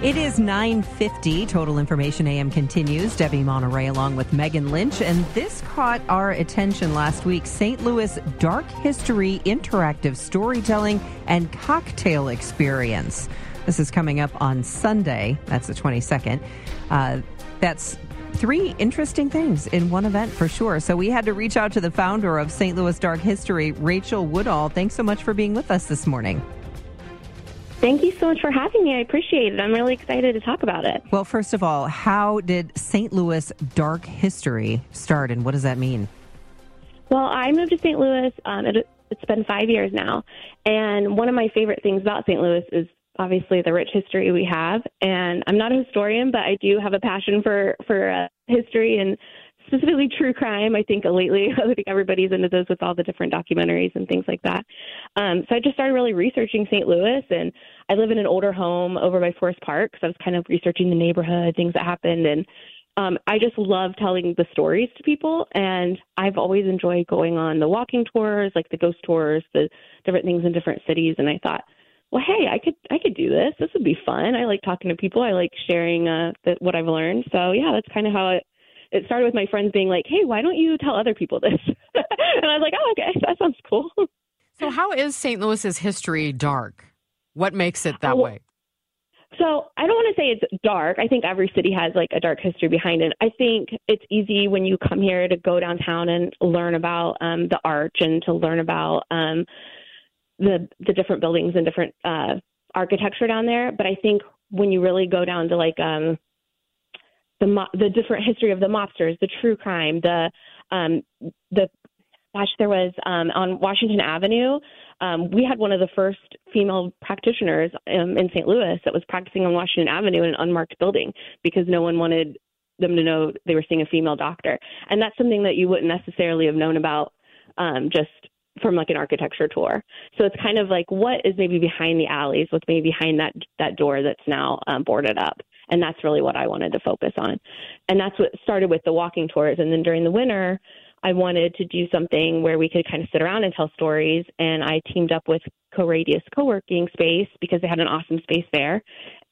It is 950. Total Information AM continues. Debbie Monterrey along with Megan Lynch. And this caught our attention last week. St. Louis Dark History Interactive Storytelling and Cocktail Experience. This is coming up on Sunday. That's the 22nd. Uh, that's three interesting things in one event for sure. So we had to reach out to the founder of St. Louis Dark History, Rachel Woodall. Thanks so much for being with us this morning. Thank you so much for having me. I appreciate it. I'm really excited to talk about it. Well, first of all, how did St. Louis Dark History start and what does that mean? Well, I moved to St. Louis. Um, it, it's been five years now. And one of my favorite things about St. Louis is obviously the rich history we have. And I'm not a historian, but I do have a passion for, for uh, history and specifically true crime. I think lately, I think everybody's into those with all the different documentaries and things like that. Um, so I just started really researching St. Louis, and I live in an older home over by Forest Park, so I was kind of researching the neighborhood, things that happened, and um, I just love telling the stories to people, and I've always enjoyed going on the walking tours, like the ghost tours, the different things in different cities, and I thought. Well, hey, I could I could do this. This would be fun. I like talking to people. I like sharing uh, the, what I've learned. So yeah, that's kind of how it it started with my friends being like, "Hey, why don't you tell other people this?" and I was like, "Oh, okay, that sounds cool." So, how is St. Louis's history dark? What makes it that way? So I don't want to say it's dark. I think every city has like a dark history behind it. I think it's easy when you come here to go downtown and learn about um, the arch and to learn about um, the the different buildings and different uh, architecture down there. But I think when you really go down to like um, the mo- the different history of the mobsters, the true crime, the um, the gosh, there was um, on Washington Avenue. Um, we had one of the first female practitioners um, in St. Louis that was practicing on Washington Avenue in an unmarked building because no one wanted them to know they were seeing a female doctor, and that's something that you wouldn't necessarily have known about um, just from like an architecture tour. So it's kind of like what is maybe behind the alleys, what's maybe behind that that door that's now um, boarded up. And that's really what I wanted to focus on. And that's what started with the walking tours. And then during the winter, I wanted to do something where we could kind of sit around and tell stories. And I teamed up with Co-Radius Co-working Space because they had an awesome space there.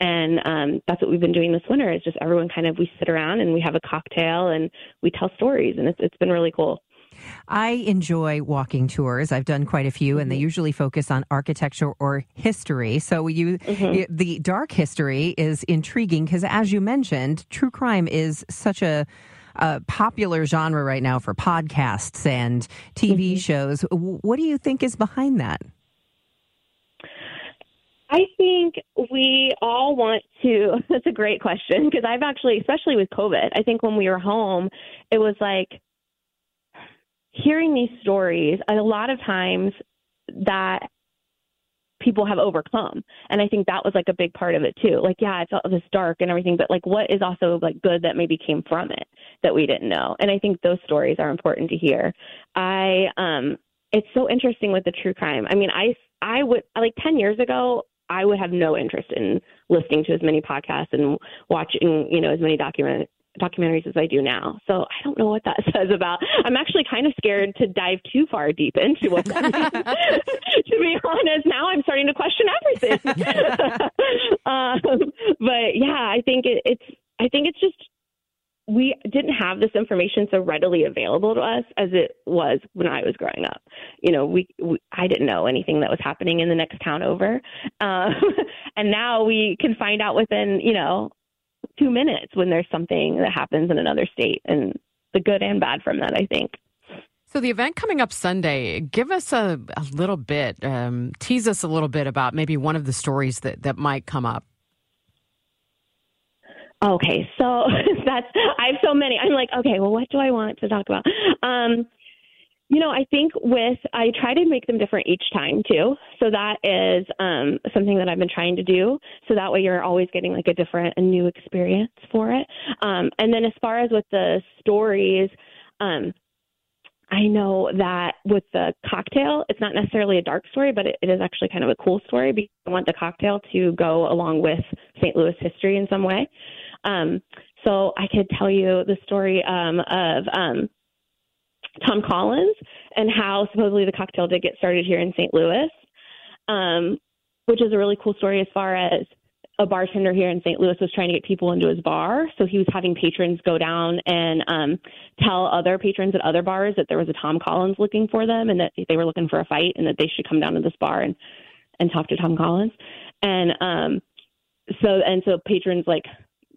And um, that's what we've been doing this winter is just everyone kind of, we sit around and we have a cocktail and we tell stories. And it's, it's been really cool. I enjoy walking tours. I've done quite a few, and they mm-hmm. usually focus on architecture or history. So you, mm-hmm. the dark history is intriguing because, as you mentioned, true crime is such a a popular genre right now for podcasts and TV mm-hmm. shows. What do you think is behind that? I think we all want to. That's a great question because I've actually, especially with COVID, I think when we were home, it was like hearing these stories, a lot of times that people have overcome. And I think that was like a big part of it too. Like, yeah, it's all this dark and everything, but like what is also like good that maybe came from it that we didn't know? And I think those stories are important to hear. I um it's so interesting with the true crime. I mean, I I would like 10 years ago, I would have no interest in listening to as many podcasts and watching, you know, as many document documentaries as I do now. So I don't know what that says about. I'm actually kind of scared to dive too far deep into what to be honest, now I'm starting to question everything. um, but yeah, I think it, it's. I think it's just we didn't have this information so readily available to us as it was when I was growing up. You know, we, we I didn't know anything that was happening in the next town over, um, and now we can find out within you know two minutes when there's something that happens in another state, and the good and bad from that, I think. So the event coming up Sunday, give us a, a little bit, um, tease us a little bit about maybe one of the stories that, that might come up. Okay, so that's I have so many. I'm like, okay, well, what do I want to talk about? Um, You know, I think with I try to make them different each time too. So that is um, something that I've been trying to do. So that way you're always getting like a different, a new experience for it. Um, and then as far as with the stories, um, I know that with the cocktail, it's not necessarily a dark story, but it, it is actually kind of a cool story because I want the cocktail to go along with St. Louis history in some way. Um, so I could tell you the story um, of um, Tom Collins and how supposedly the cocktail did get started here in St. Louis, um, which is a really cool story as far as a bartender here in St. Louis was trying to get people into his bar. So he was having patrons go down and um, tell other patrons at other bars that there was a Tom Collins looking for them and that they were looking for a fight and that they should come down to this bar and, and talk to Tom Collins. And um, so and so patrons like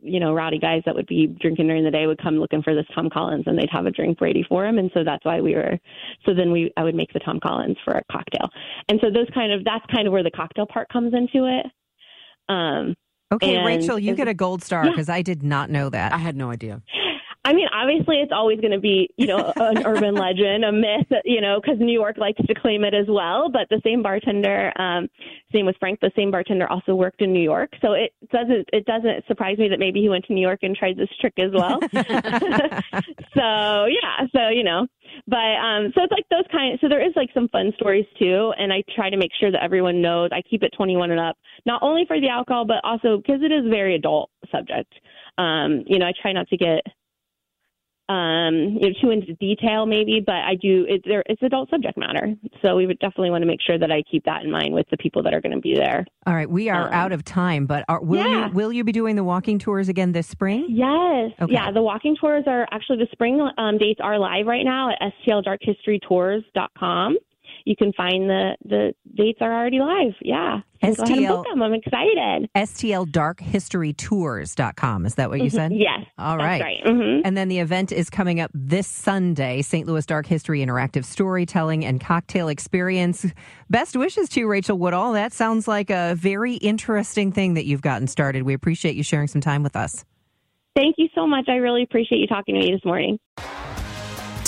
you know, rowdy guys that would be drinking during the day would come looking for this Tom Collins and they'd have a drink ready for him. And so that's why we were, so then we, I would make the Tom Collins for a cocktail. And so those kind of, that's kind of where the cocktail part comes into it. Um, okay, Rachel, you get a gold star because yeah. I did not know that. I had no idea. I mean, obviously, it's always going to be, you know, an urban legend, a myth, you know, because New York likes to claim it as well. But the same bartender, um, same with Frank, the same bartender also worked in New York, so it doesn't it doesn't surprise me that maybe he went to New York and tried this trick as well. so yeah, so you know, but um, so it's like those kind. So there is like some fun stories too, and I try to make sure that everyone knows. I keep it 21 and up, not only for the alcohol, but also because it is a very adult subject. Um, you know, I try not to get um, you know, too into detail maybe, but I do. It, there, it's adult subject matter, so we would definitely want to make sure that I keep that in mind with the people that are going to be there. All right, we are um, out of time, but are, will yeah. you will you be doing the walking tours again this spring? Yes, okay. yeah. The walking tours are actually the spring um, dates are live right now at stldarkhistorytours.com you can find the the dates are already live. Yeah. STL, go ahead and book them. I'm excited. STLDarkHistoryTours.com. Is that what you mm-hmm. said? Yes. All right. right. Mm-hmm. And then the event is coming up this Sunday St. Louis Dark History Interactive Storytelling and Cocktail Experience. Best wishes to you, Rachel Woodall. That sounds like a very interesting thing that you've gotten started. We appreciate you sharing some time with us. Thank you so much. I really appreciate you talking to me this morning.